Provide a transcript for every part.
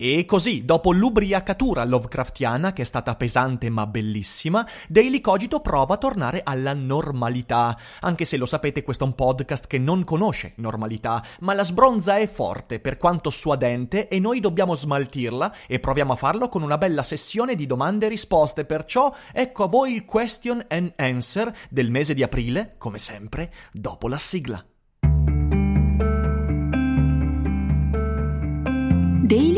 E così, dopo l'ubriacatura Lovecraftiana, che è stata pesante ma bellissima, Daily Cogito prova a tornare alla normalità. Anche se lo sapete, questo è un podcast che non conosce normalità, ma la sbronza è forte per quanto suadente e noi dobbiamo smaltirla e proviamo a farlo con una bella sessione di domande e risposte. Perciò ecco a voi il question and answer del mese di aprile, come sempre, dopo la sigla.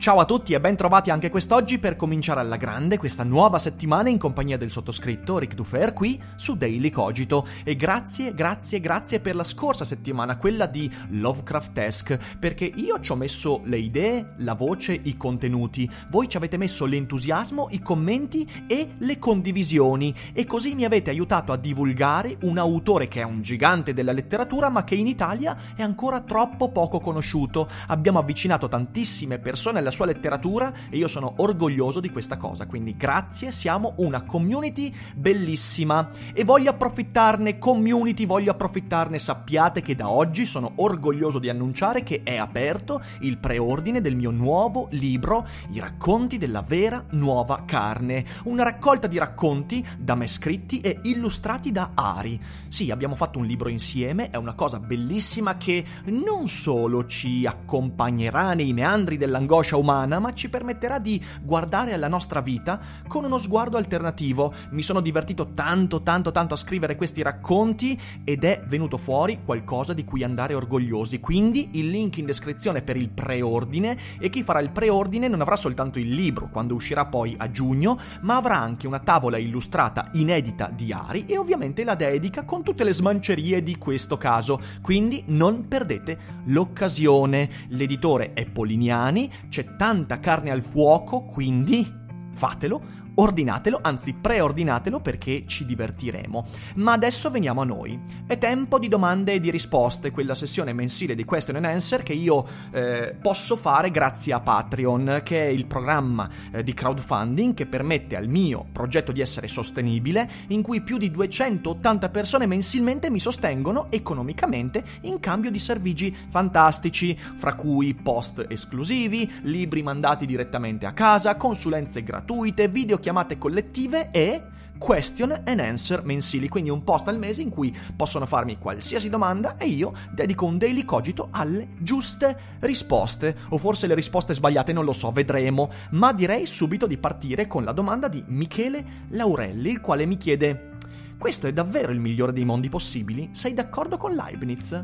Ciao a tutti e ben trovati anche quest'oggi per cominciare alla grande questa nuova settimana in compagnia del sottoscritto Rick Dufer qui su Daily Cogito. E grazie, grazie, grazie per la scorsa settimana, quella di Lovecraftesque, perché io ci ho messo le idee, la voce, i contenuti, voi ci avete messo l'entusiasmo, i commenti e le condivisioni. E così mi avete aiutato a divulgare un autore che è un gigante della letteratura ma che in Italia è ancora troppo poco conosciuto. Abbiamo avvicinato tantissime persone alla sua letteratura e io sono orgoglioso di questa cosa, quindi grazie, siamo una community bellissima. E voglio approfittarne, community, voglio approfittarne, sappiate che da oggi sono orgoglioso di annunciare che è aperto il preordine del mio nuovo libro, I racconti della vera nuova carne, una raccolta di racconti da me scritti e illustrati da Ari. Sì, abbiamo fatto un libro insieme, è una cosa bellissima che non solo ci accompagnerà nei meandri dell'angoscia umana, ma ci permetterà di guardare alla nostra vita con uno sguardo alternativo. Mi sono divertito tanto, tanto, tanto a scrivere questi racconti ed è venuto fuori qualcosa di cui andare orgogliosi. Quindi il link in descrizione per il preordine e chi farà il preordine non avrà soltanto il libro quando uscirà poi a giugno, ma avrà anche una tavola illustrata inedita di Ari e ovviamente la dedica con tutte le smancerie di questo caso. Quindi non perdete l'occasione. L'editore è Poliniani, c'è tanta carne al fuoco, quindi fatelo ordinatelo, anzi preordinatelo perché ci divertiremo. Ma adesso veniamo a noi. È tempo di domande e di risposte, quella sessione mensile di question and answer che io eh, posso fare grazie a Patreon, che è il programma eh, di crowdfunding che permette al mio progetto di essere sostenibile, in cui più di 280 persone mensilmente mi sostengono economicamente in cambio di servigi fantastici, fra cui post esclusivi, libri mandati direttamente a casa, consulenze gratuite, video chiamate collettive e question and answer mensili, quindi un post al mese in cui possono farmi qualsiasi domanda e io dedico un daily cogito alle giuste risposte, o forse le risposte sbagliate, non lo so, vedremo, ma direi subito di partire con la domanda di Michele Laurelli, il quale mi chiede questo è davvero il migliore dei mondi possibili? Sei d'accordo con Leibniz?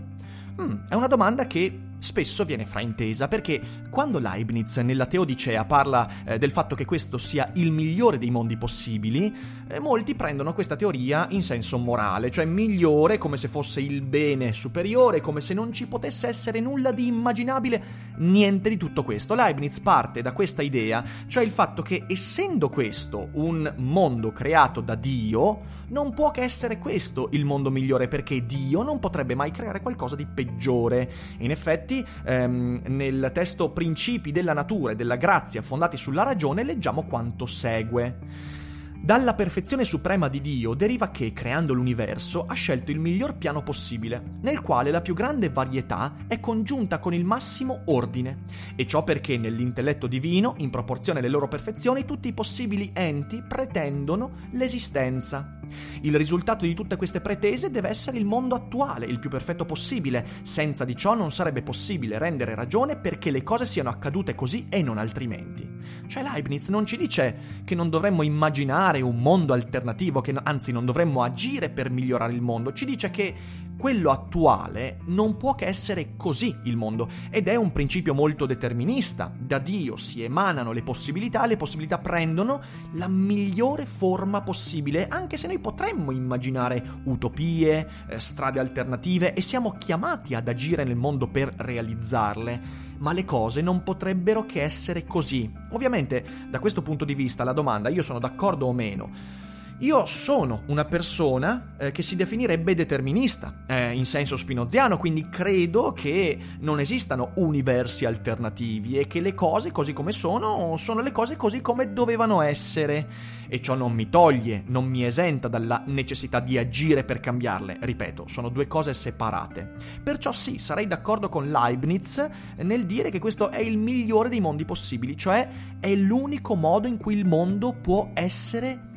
Mm, è una domanda che spesso viene fraintesa perché quando Leibniz nella Teodicea parla eh, del fatto che questo sia il migliore dei mondi possibili, eh, molti prendono questa teoria in senso morale, cioè migliore come se fosse il bene superiore, come se non ci potesse essere nulla di immaginabile, niente di tutto questo. Leibniz parte da questa idea, cioè il fatto che essendo questo un mondo creato da Dio, non può che essere questo il mondo migliore perché Dio non potrebbe mai creare qualcosa di peggiore. In effetti, ehm, nel testo Principi della natura e della grazia fondati sulla ragione leggiamo quanto segue. Dalla perfezione suprema di Dio deriva che, creando l'universo, ha scelto il miglior piano possibile, nel quale la più grande varietà è congiunta con il massimo ordine. E ciò perché nell'intelletto divino, in proporzione alle loro perfezioni, tutti i possibili enti pretendono l'esistenza. Il risultato di tutte queste pretese deve essere il mondo attuale, il più perfetto possibile. Senza di ciò non sarebbe possibile rendere ragione perché le cose siano accadute così e non altrimenti. Cioè Leibniz non ci dice che non dovremmo immaginare un mondo alternativo, che anzi non dovremmo agire per migliorare il mondo, ci dice che quello attuale non può che essere così il mondo ed è un principio molto determinista. Da Dio si emanano le possibilità, le possibilità prendono la migliore forma possibile, anche se noi potremmo immaginare utopie, eh, strade alternative e siamo chiamati ad agire nel mondo per realizzarle ma le cose non potrebbero che essere così. Ovviamente, da questo punto di vista, la domanda io sono d'accordo o meno io sono una persona eh, che si definirebbe determinista, eh, in senso spinoziano, quindi credo che non esistano universi alternativi e che le cose così come sono sono le cose così come dovevano essere. E ciò non mi toglie, non mi esenta dalla necessità di agire per cambiarle. Ripeto, sono due cose separate. Perciò sì, sarei d'accordo con Leibniz nel dire che questo è il migliore dei mondi possibili, cioè è l'unico modo in cui il mondo può essere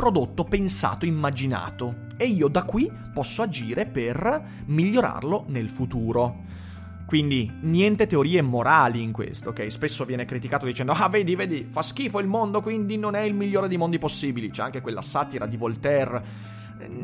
prodotto pensato, immaginato e io da qui posso agire per migliorarlo nel futuro. Quindi niente teorie morali in questo, ok? Spesso viene criticato dicendo ah vedi, vedi, fa schifo il mondo, quindi non è il migliore dei mondi possibili. C'è anche quella satira di Voltaire.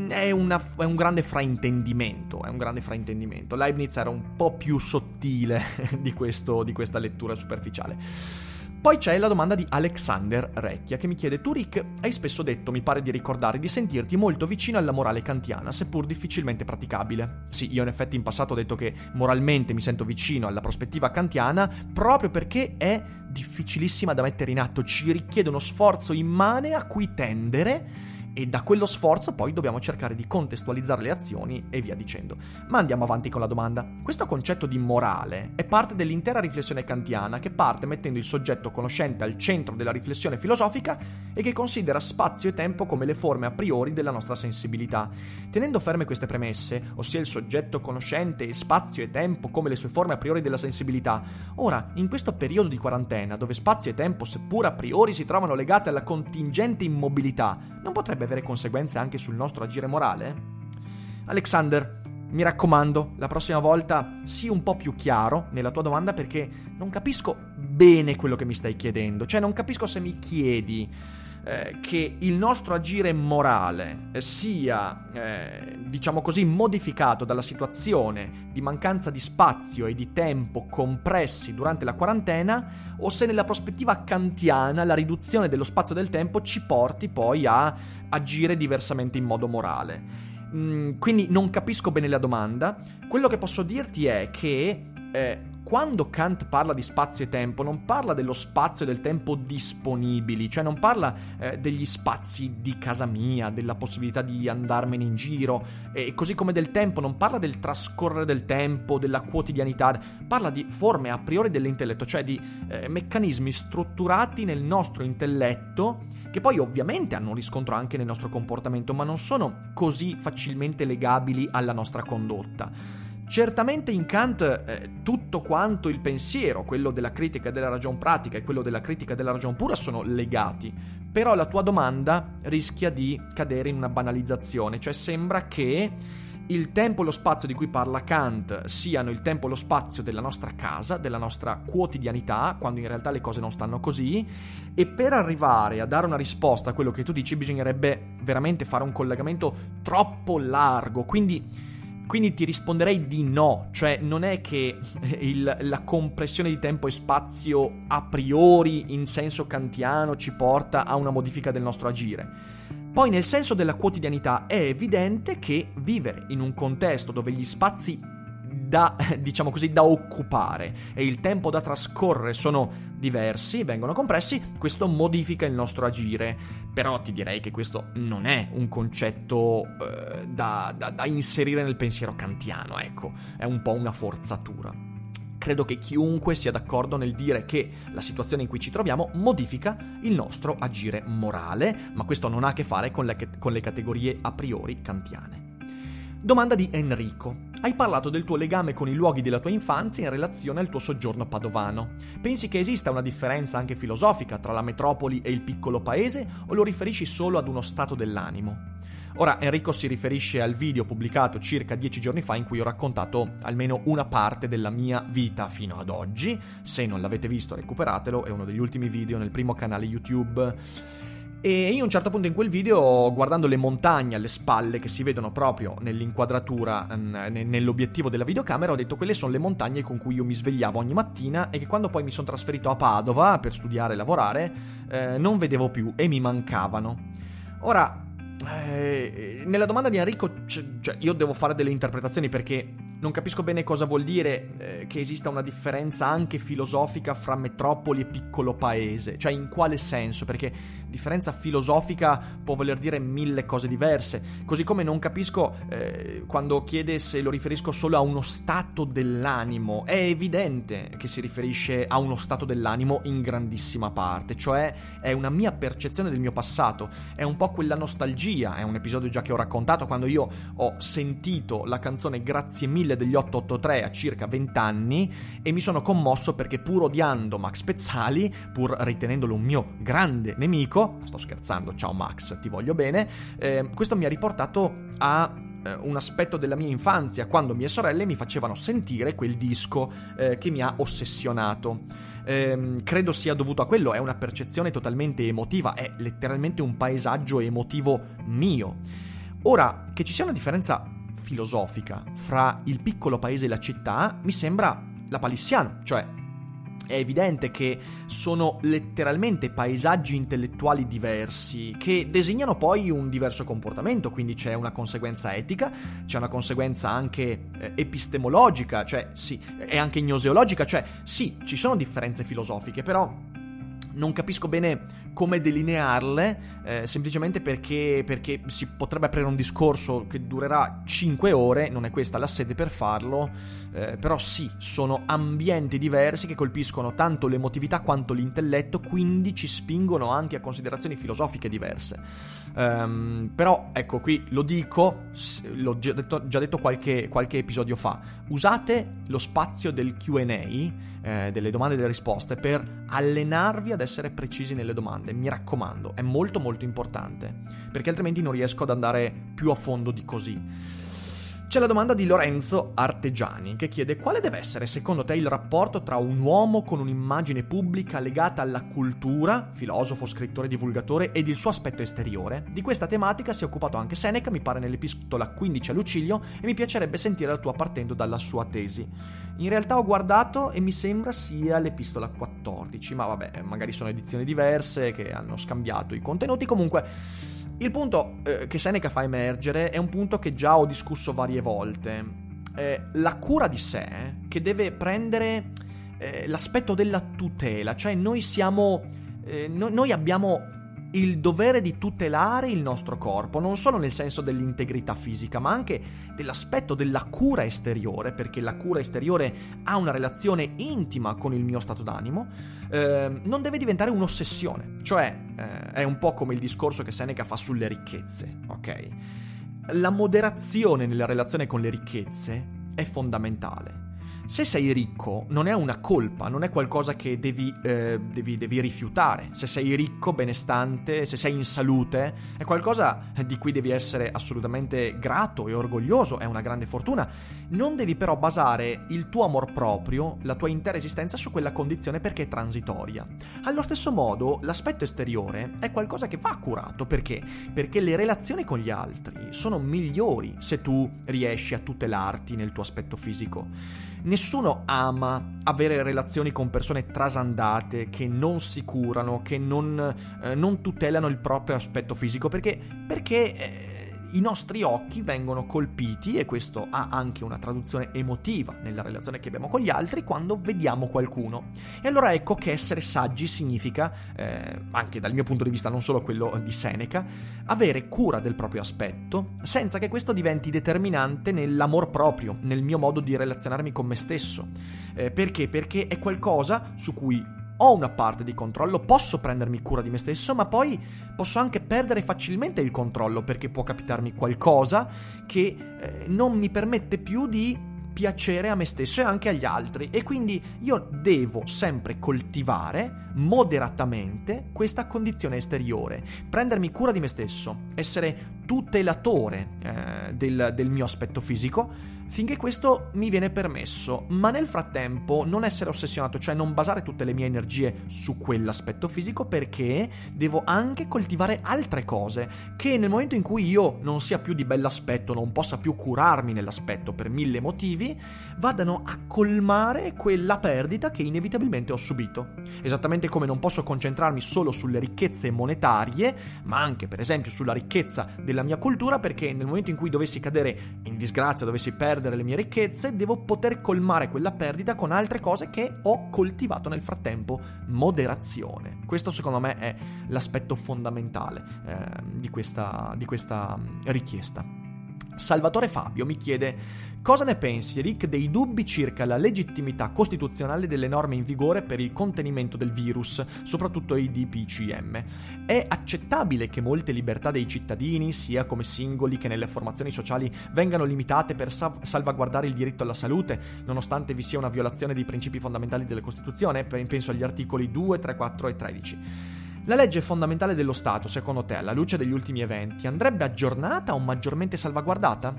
È, una, è un grande fraintendimento, è un grande fraintendimento. Leibniz era un po' più sottile di, questo, di questa lettura superficiale. Poi c'è la domanda di Alexander Recchia che mi chiede: Tu, Rick, hai spesso detto, mi pare di ricordare, di sentirti molto vicino alla morale kantiana, seppur difficilmente praticabile. Sì, io in effetti in passato ho detto che moralmente mi sento vicino alla prospettiva kantiana proprio perché è difficilissima da mettere in atto, ci richiede uno sforzo immane a cui tendere e da quello sforzo poi dobbiamo cercare di contestualizzare le azioni e via dicendo. Ma andiamo avanti con la domanda. Questo concetto di morale è parte dell'intera riflessione kantiana che parte mettendo il soggetto conoscente al centro della riflessione filosofica e che considera spazio e tempo come le forme a priori della nostra sensibilità. Tenendo ferme queste premesse, ossia il soggetto conoscente e spazio e tempo come le sue forme a priori della sensibilità, ora, in questo periodo di quarantena, dove spazio e tempo seppur a priori si trovano legati alla contingente immobilità, non potrebbe avere conseguenze anche sul nostro agire morale? Alexander, mi raccomando, la prossima volta sii un po' più chiaro nella tua domanda perché non capisco bene quello che mi stai chiedendo, cioè non capisco se mi chiedi eh, che il nostro agire morale sia, eh, diciamo così, modificato dalla situazione di mancanza di spazio e di tempo compressi durante la quarantena, o se nella prospettiva kantiana la riduzione dello spazio e del tempo ci porti poi a agire diversamente in modo morale. Mm, quindi non capisco bene la domanda. Quello che posso dirti è che eh, quando Kant parla di spazio e tempo, non parla dello spazio e del tempo disponibili, cioè non parla eh, degli spazi di casa mia, della possibilità di andarmene in giro, e così come del tempo, non parla del trascorrere del tempo, della quotidianità, parla di forme a priori dell'intelletto, cioè di eh, meccanismi strutturati nel nostro intelletto che poi ovviamente hanno un riscontro anche nel nostro comportamento, ma non sono così facilmente legabili alla nostra condotta. Certamente in Kant eh, tutto quanto il pensiero, quello della critica della ragion pratica e quello della critica della ragion pura sono legati, però la tua domanda rischia di cadere in una banalizzazione, cioè sembra che il tempo e lo spazio di cui parla Kant siano il tempo e lo spazio della nostra casa, della nostra quotidianità, quando in realtà le cose non stanno così, e per arrivare a dare una risposta a quello che tu dici bisognerebbe veramente fare un collegamento troppo largo, quindi quindi ti risponderei di no, cioè non è che il, la compressione di tempo e spazio a priori in senso kantiano ci porta a una modifica del nostro agire. Poi nel senso della quotidianità è evidente che vivere in un contesto dove gli spazi da, diciamo così, da occupare e il tempo da trascorrere sono diversi, vengono compressi, questo modifica il nostro agire. Però ti direi che questo non è un concetto eh, da, da, da inserire nel pensiero kantiano, ecco, è un po' una forzatura credo che chiunque sia d'accordo nel dire che la situazione in cui ci troviamo modifica il nostro agire morale, ma questo non ha a che fare con le, con le categorie a priori kantiane. Domanda di Enrico. Hai parlato del tuo legame con i luoghi della tua infanzia in relazione al tuo soggiorno padovano. Pensi che esista una differenza anche filosofica tra la metropoli e il piccolo paese o lo riferisci solo ad uno stato dell'animo? Ora Enrico si riferisce al video pubblicato circa dieci giorni fa in cui ho raccontato almeno una parte della mia vita fino ad oggi. Se non l'avete visto recuperatelo, è uno degli ultimi video nel primo canale YouTube E io a un certo punto in quel video, guardando le montagne alle spalle che si vedono proprio nell'inquadratura, nell'obiettivo della videocamera, ho detto quelle sono le montagne con cui io mi svegliavo ogni mattina e che quando poi mi sono trasferito a Padova per studiare e lavorare, eh, non vedevo più e mi mancavano. Ora, eh, nella domanda di Enrico, cioè, io devo fare delle interpretazioni perché non capisco bene cosa vuol dire eh, che esista una differenza anche filosofica fra metropoli e piccolo paese, cioè in quale senso? Perché differenza filosofica può voler dire mille cose diverse, così come non capisco eh, quando chiede se lo riferisco solo a uno stato dell'animo, è evidente che si riferisce a uno stato dell'animo in grandissima parte, cioè è una mia percezione del mio passato, è un po' quella nostalgia, è un episodio già che ho raccontato quando io ho sentito la canzone Grazie mille degli 883 a circa 20 anni e mi sono commosso perché pur odiando Max Pezzali, pur ritenendolo un mio grande nemico, sto scherzando, ciao Max, ti voglio bene, eh, questo mi ha riportato a eh, un aspetto della mia infanzia, quando mie sorelle mi facevano sentire quel disco eh, che mi ha ossessionato. Eh, credo sia dovuto a quello, è una percezione totalmente emotiva, è letteralmente un paesaggio emotivo mio. Ora, che ci sia una differenza filosofica. Fra il piccolo paese e la città, mi sembra la palissiano, cioè è evidente che sono letteralmente paesaggi intellettuali diversi che disegnano poi un diverso comportamento, quindi c'è una conseguenza etica, c'è una conseguenza anche eh, epistemologica, cioè sì, e anche gnoseologica, cioè sì, ci sono differenze filosofiche, però non capisco bene come delinearle, eh, semplicemente perché, perché, si potrebbe aprire un discorso che durerà 5 ore, non è questa la sede per farlo, eh, però sì, sono ambienti diversi che colpiscono tanto l'emotività quanto l'intelletto, quindi ci spingono anche a considerazioni filosofiche diverse. Um, però ecco qui lo dico, l'ho già detto, già detto qualche, qualche, episodio fa, usate lo spazio del QA, eh, delle domande e delle risposte, per allenarvi ad essere precisi nelle domande, mi raccomando, è molto molto importante, perché altrimenti non riesco ad andare più a fondo di così. C'è la domanda di Lorenzo Artegiani che chiede quale deve essere secondo te il rapporto tra un uomo con un'immagine pubblica legata alla cultura, filosofo, scrittore, divulgatore, ed il suo aspetto esteriore. Di questa tematica si è occupato anche Seneca, mi pare nell'epistola 15 a Lucilio, e mi piacerebbe sentire la tua partendo dalla sua tesi. In realtà ho guardato e mi sembra sia l'epistola 14, ma vabbè, magari sono edizioni diverse che hanno scambiato i contenuti, comunque... Il punto eh, che Seneca fa emergere è un punto che già ho discusso varie volte. Eh, la cura di sé che deve prendere eh, l'aspetto della tutela, cioè noi siamo... Eh, no, noi abbiamo il dovere di tutelare il nostro corpo, non solo nel senso dell'integrità fisica, ma anche dell'aspetto della cura esteriore, perché la cura esteriore ha una relazione intima con il mio stato d'animo, eh, non deve diventare un'ossessione, cioè eh, è un po' come il discorso che Seneca fa sulle ricchezze, ok? La moderazione nella relazione con le ricchezze è fondamentale se sei ricco non è una colpa, non è qualcosa che devi, eh, devi, devi, rifiutare. Se sei ricco, benestante, se sei in salute, è qualcosa di cui devi essere assolutamente grato e orgoglioso, è una grande fortuna. Non devi però basare il tuo amor proprio, la tua intera esistenza su quella condizione perché è transitoria. Allo stesso modo, l'aspetto esteriore è qualcosa che va curato perché? Perché le relazioni con gli altri sono migliori se tu riesci a tutelarti nel tuo aspetto fisico. Nessuno ama avere relazioni con persone trasandate che non si curano, che non, eh, non tutelano il proprio aspetto fisico, perché, perché eh, i nostri occhi vengono colpiti, e questo ha anche una traduzione emotiva nella relazione che abbiamo con gli altri, quando vediamo qualcuno. E allora ecco che essere saggi significa, eh, anche dal mio punto di vista, non solo quello di Seneca, avere cura del proprio aspetto, senza che questo diventi determinante nell'amor proprio, nel mio modo di relazionarmi con me stesso. Eh, perché? Perché è qualcosa su cui ho una parte di controllo, posso prendermi cura di me stesso, ma poi posso anche perdere facilmente il controllo perché può capitarmi qualcosa che eh, non mi permette più di piacere a me stesso e anche agli altri. E quindi io devo sempre coltivare moderatamente questa condizione esteriore, prendermi cura di me stesso, essere tutelatore eh, del, del, mio aspetto fisico finché questo mi viene permesso, ma nel frattempo non essere ossessionato, cioè non basare tutte le mie energie su quell'aspetto fisico perché devo anche coltivare altre cose che nel momento in cui io non sia più di bell'aspetto, non possa più curarmi nell'aspetto per mille motivi, vadano a colmare quella perdita che inevitabilmente ho subito. Esattamente come non posso concentrarmi solo sulle ricchezze monetarie, ma anche per esempio sulla ricchezza della mia cultura perché nel momento in cui dovessi cadere in disgrazia, dovessi perdere perdere le mie ricchezze, devo poter colmare quella perdita con altre cose che ho coltivato nel frattempo. Moderazione. Questo secondo me è l'aspetto fondamentale eh, di, questa, di questa mm, richiesta. Salvatore Fabio mi chiede Cosa ne pensi, Rick, dei dubbi circa la legittimità costituzionale delle norme in vigore per il contenimento del virus, soprattutto i DPCM? È accettabile che molte libertà dei cittadini, sia come singoli che nelle formazioni sociali, vengano limitate per sa- salvaguardare il diritto alla salute, nonostante vi sia una violazione dei principi fondamentali della Costituzione? Penso agli articoli 2, 3, 4 e 13. La legge fondamentale dello Stato, secondo te, alla luce degli ultimi eventi, andrebbe aggiornata o maggiormente salvaguardata?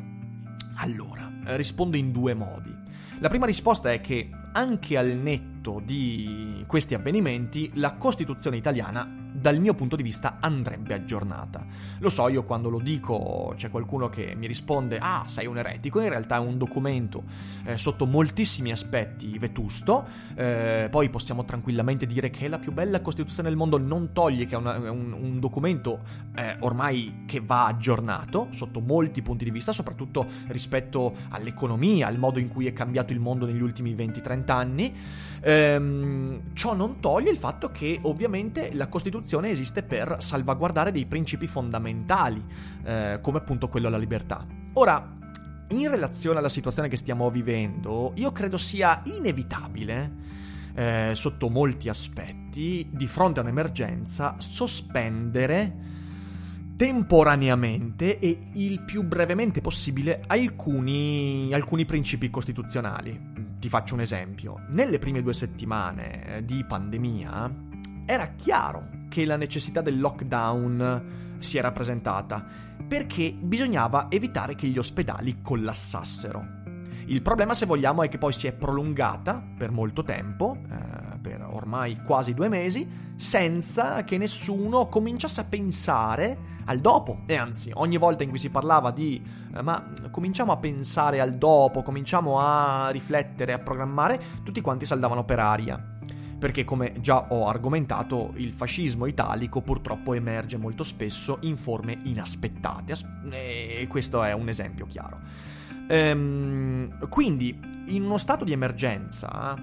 Allora, rispondo in due modi. La prima risposta è che anche al netto di questi avvenimenti, la Costituzione italiana dal mio punto di vista andrebbe aggiornata. Lo so, io quando lo dico c'è qualcuno che mi risponde ah sei un eretico, in realtà è un documento eh, sotto moltissimi aspetti vetusto, eh, poi possiamo tranquillamente dire che è la più bella Costituzione del mondo, non toglie che è una, un, un, documento eh, ormai che va aggiornato sotto molti punti di vista, soprattutto rispetto all'economia, al modo in cui è cambiato il mondo negli ultimi 20-30 anni. Ehm, ciò non toglie il fatto che ovviamente la Costituzione esiste per salvaguardare dei principi fondamentali, eh, come appunto quello alla libertà. Ora, in relazione alla situazione che stiamo vivendo, io credo sia inevitabile, eh, sotto molti aspetti, di fronte a un'emergenza, sospendere temporaneamente e il più brevemente possibile alcuni, alcuni principi costituzionali. Ti faccio un esempio. Nelle prime due settimane eh, di pandemia era chiaro che la necessità del lockdown si era presentata perché bisognava evitare che gli ospedali collassassero. Il problema, se vogliamo, è che poi si è prolungata per molto tempo, eh, per ormai quasi due mesi, senza che nessuno cominciasse a pensare al dopo. E anzi, ogni volta in cui si parlava di eh, ma cominciamo a pensare al dopo, cominciamo a riflettere, a programmare, tutti quanti saldavano per aria. Perché come già ho argomentato, il fascismo italico purtroppo emerge molto spesso in forme inaspettate. E questo è un esempio chiaro. Ehm, quindi, in uno stato di emergenza,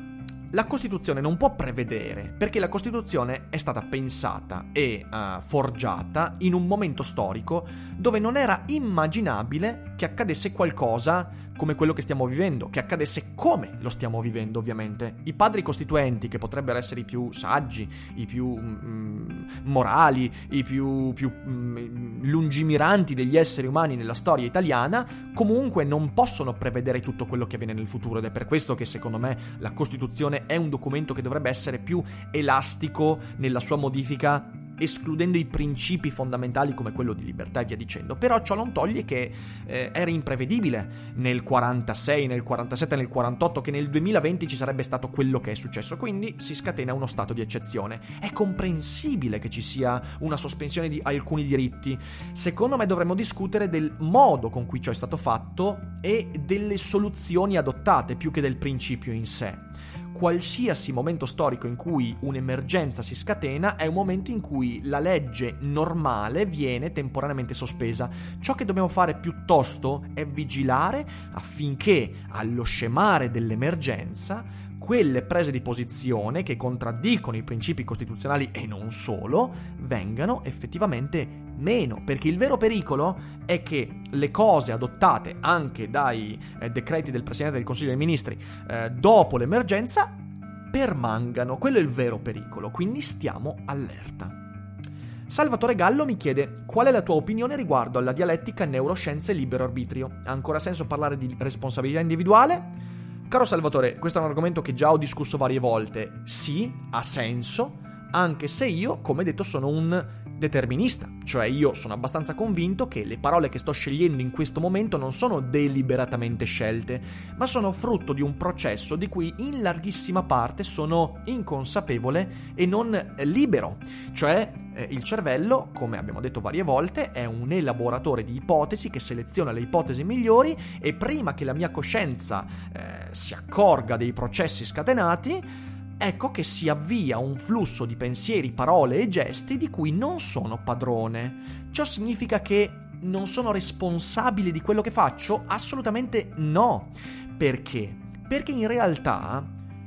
la Costituzione non può prevedere, perché la Costituzione è stata pensata e uh, forgiata in un momento storico dove non era immaginabile che accadesse qualcosa come quello che stiamo vivendo, che accadesse come lo stiamo vivendo ovviamente. I padri costituenti, che potrebbero essere i più saggi, i più mm, morali, i più, più mm, lungimiranti degli esseri umani nella storia italiana, comunque non possono prevedere tutto quello che avviene nel futuro ed è per questo che secondo me la Costituzione è un documento che dovrebbe essere più elastico nella sua modifica escludendo i principi fondamentali come quello di libertà e via dicendo. Però ciò non toglie che eh, era imprevedibile nel 46, nel 47, nel 48 che nel 2020 ci sarebbe stato quello che è successo, quindi si scatena uno stato di eccezione. È comprensibile che ci sia una sospensione di alcuni diritti. Secondo me dovremmo discutere del modo con cui ciò è stato fatto e delle soluzioni adottate più che del principio in sé qualsiasi momento storico in cui un'emergenza si scatena è un momento in cui la legge normale viene temporaneamente sospesa. Ciò che dobbiamo fare piuttosto è vigilare affinché allo scemare dell'emergenza quelle prese di posizione che contraddicono i principi costituzionali e non solo vengano effettivamente meno, perché il vero pericolo è che le cose adottate anche dai eh, decreti del Presidente del Consiglio dei Ministri eh, dopo l'emergenza permangano, quello è il vero pericolo, quindi stiamo allerta. Salvatore Gallo mi chiede qual è la tua opinione riguardo alla dialettica neuroscienze e libero arbitrio. Ha ancora senso parlare di responsabilità individuale? Caro Salvatore, questo è un argomento che già ho discusso varie volte. Sì, ha senso, anche se io, come detto, sono un determinista, cioè io sono abbastanza convinto che le parole che sto scegliendo in questo momento non sono deliberatamente scelte, ma sono frutto di un processo di cui in larghissima parte sono inconsapevole e non libero, cioè eh, il cervello, come abbiamo detto varie volte, è un elaboratore di ipotesi che seleziona le ipotesi migliori e prima che la mia coscienza eh, si accorga dei processi scatenati, ecco che si avvia un flusso di pensieri, parole e gesti di cui non sono padrone. Ciò significa che non sono responsabile di quello che faccio? Assolutamente no. Perché? Perché in realtà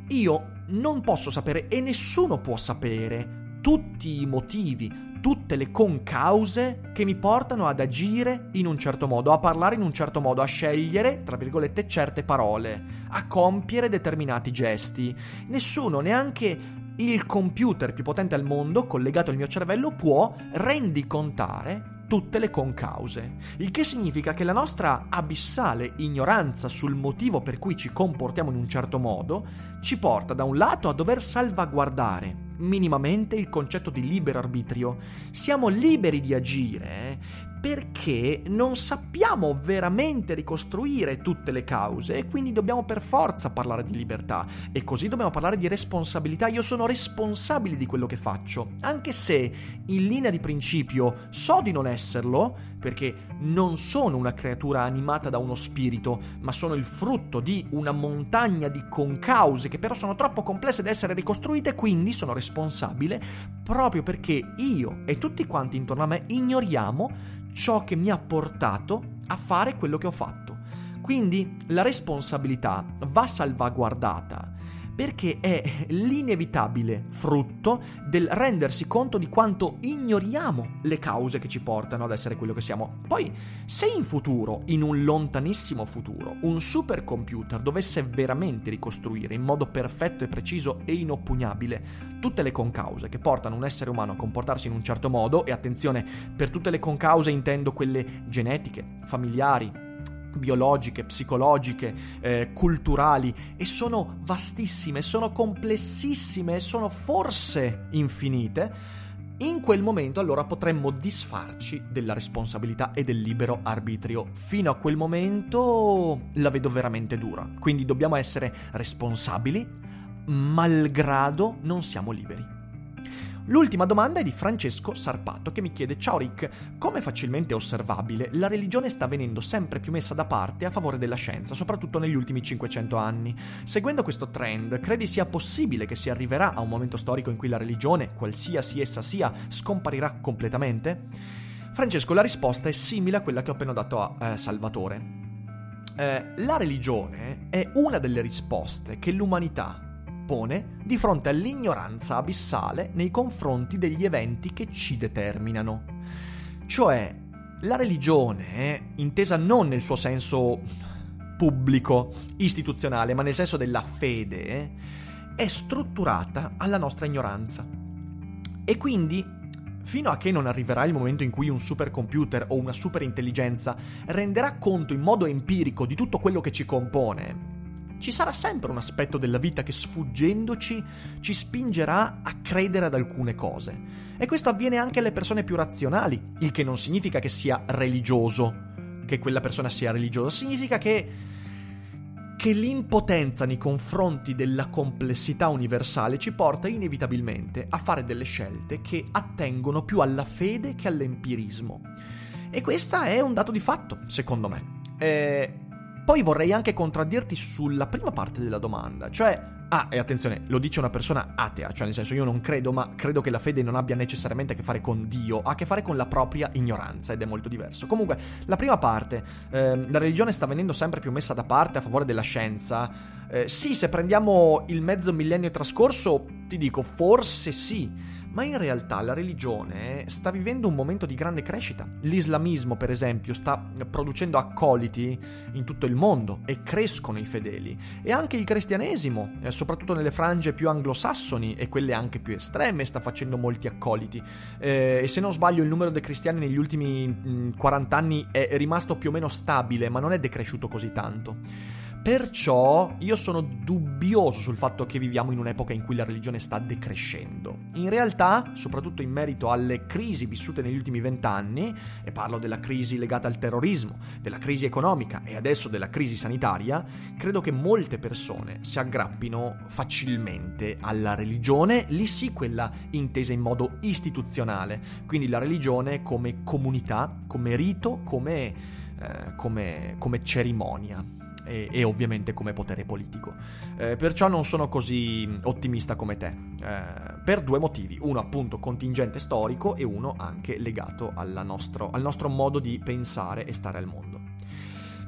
io non posso sapere e nessuno può sapere tutti i motivi, tutte le concause che mi portano ad agire in un certo modo, a parlare in un certo modo, a scegliere, tra virgolette, certe parole, a compiere determinati gesti. Nessuno, neanche il computer più potente al mondo, collegato al mio cervello, può rendicontare tutte le concause, il che significa che la nostra abissale ignoranza sul motivo per cui ci comportiamo in un certo modo ci porta da un lato a dover salvaguardare minimamente il concetto di libero arbitrio. Siamo liberi di agire eh, perché non sappiamo veramente ricostruire tutte le cause e quindi dobbiamo per forza parlare di libertà e così dobbiamo parlare di responsabilità. Io sono responsabile di quello che faccio, anche se in linea di principio so di non esserlo, perché non sono una creatura animata da uno spirito, ma sono il frutto di una montagna di concause che però sono troppo complesse da essere ricostruite, quindi sono responsabile proprio perché io e tutti quanti intorno a me ignoriamo ciò che mi ha portato a fare quello che ho fatto. Quindi la responsabilità va salvaguardata perché è l'inevitabile frutto del rendersi conto di quanto ignoriamo le cause che ci portano ad essere quello che siamo. Poi, se in futuro, in un lontanissimo futuro, un supercomputer dovesse veramente ricostruire in modo perfetto e preciso e inoppugnabile tutte le concause che portano un essere umano a comportarsi in un certo modo, e attenzione, per tutte le concause intendo quelle genetiche, familiari, biologiche, psicologiche, eh, culturali e sono vastissime, sono complessissime, sono forse infinite, in quel momento allora potremmo disfarci della responsabilità e del libero arbitrio. Fino a quel momento la vedo veramente dura. Quindi dobbiamo essere responsabili, malgrado non siamo liberi. L'ultima domanda è di Francesco Sarpato che mi chiede Ciao Rick, come facilmente osservabile, la religione sta venendo sempre più messa da parte a favore della scienza, soprattutto negli ultimi 500 anni. Seguendo questo trend, credi sia possibile che si arriverà a un momento storico in cui la religione, qualsiasi essa sia, scomparirà completamente? Francesco, la risposta è simile a quella che ho appena dato a eh, Salvatore. Eh, la religione è una delle risposte che l'umanità pone di fronte all'ignoranza abissale nei confronti degli eventi che ci determinano. Cioè, la religione, intesa non nel suo senso pubblico, istituzionale, ma nel senso della fede, è strutturata alla nostra ignoranza. E quindi, fino a che non arriverà il momento in cui un supercomputer o una superintelligenza renderà conto in modo empirico di tutto quello che ci compone, ci sarà sempre un aspetto della vita che sfuggendoci ci spingerà a credere ad alcune cose. E questo avviene anche alle persone più razionali, il che non significa che sia religioso, che quella persona sia religiosa, significa che, che l'impotenza nei confronti della complessità universale ci porta inevitabilmente a fare delle scelte che attengono più alla fede che all'empirismo. E questo è un dato di fatto, secondo me. Eh, poi vorrei anche contraddirti sulla prima parte della domanda, cioè Ah, e attenzione, lo dice una persona atea, cioè nel senso io non credo, ma credo che la fede non abbia necessariamente a che fare con Dio, ha a che fare con la propria ignoranza ed è molto diverso. Comunque, la prima parte, eh, la religione sta venendo sempre più messa da parte a favore della scienza. Eh, sì, se prendiamo il mezzo millennio trascorso, ti dico forse sì ma in realtà la religione sta vivendo un momento di grande crescita. L'islamismo, per esempio, sta producendo accoliti in tutto il mondo e crescono i fedeli. E anche il cristianesimo, eh, soprattutto nelle frange più anglosassoni e quelle anche più estreme, sta facendo molti accoliti. Eh, e se non sbaglio il numero dei cristiani negli ultimi 40 mm, anni è rimasto più o meno stabile, ma non è decresciuto così tanto. Perciò io sono dubbioso sul fatto che viviamo in un'epoca in cui la religione sta decrescendo. In realtà, soprattutto in merito alle crisi vissute negli ultimi vent'anni, e parlo della crisi legata al terrorismo, della crisi economica e adesso della crisi sanitaria, credo che molte persone si aggrappino facilmente alla religione, lì sì quella intesa in modo istituzionale, quindi la religione come comunità, come rito, come, eh, come, come cerimonia e, e ovviamente come potere politico. Eh, perciò non sono così ottimista come te, eh, per due motivi, uno appunto contingente storico e uno anche legato nostro, al nostro modo di pensare e stare al mondo.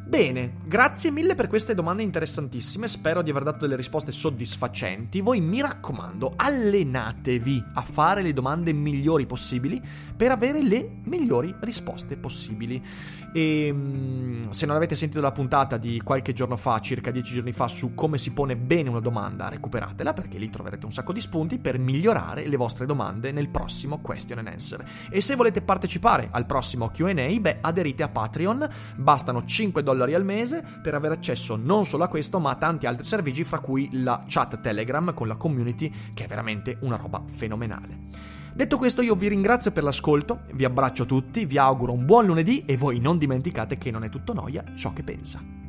Bene, grazie mille per queste domande interessantissime, spero di aver dato delle risposte soddisfacenti. Voi mi raccomando, allenatevi a fare le domande migliori possibili per avere le migliori risposte possibili. E ehm, se non avete sentito la puntata di qualche giorno fa, circa dieci giorni fa, su come si pone bene una domanda, recuperatela perché lì troverete un sacco di spunti per migliorare le vostre domande nel prossimo question and answer. E se volete partecipare al prossimo QA, beh, aderite a Patreon, bastano 5 dollari dollari al mese per avere accesso non solo a questo ma a tanti altri servigi fra cui la chat Telegram con la community che è veramente una roba fenomenale. Detto questo io vi ringrazio per l'ascolto, vi abbraccio tutti, vi auguro un buon lunedì e voi non dimenticate che non è tutto noia ciò che pensa.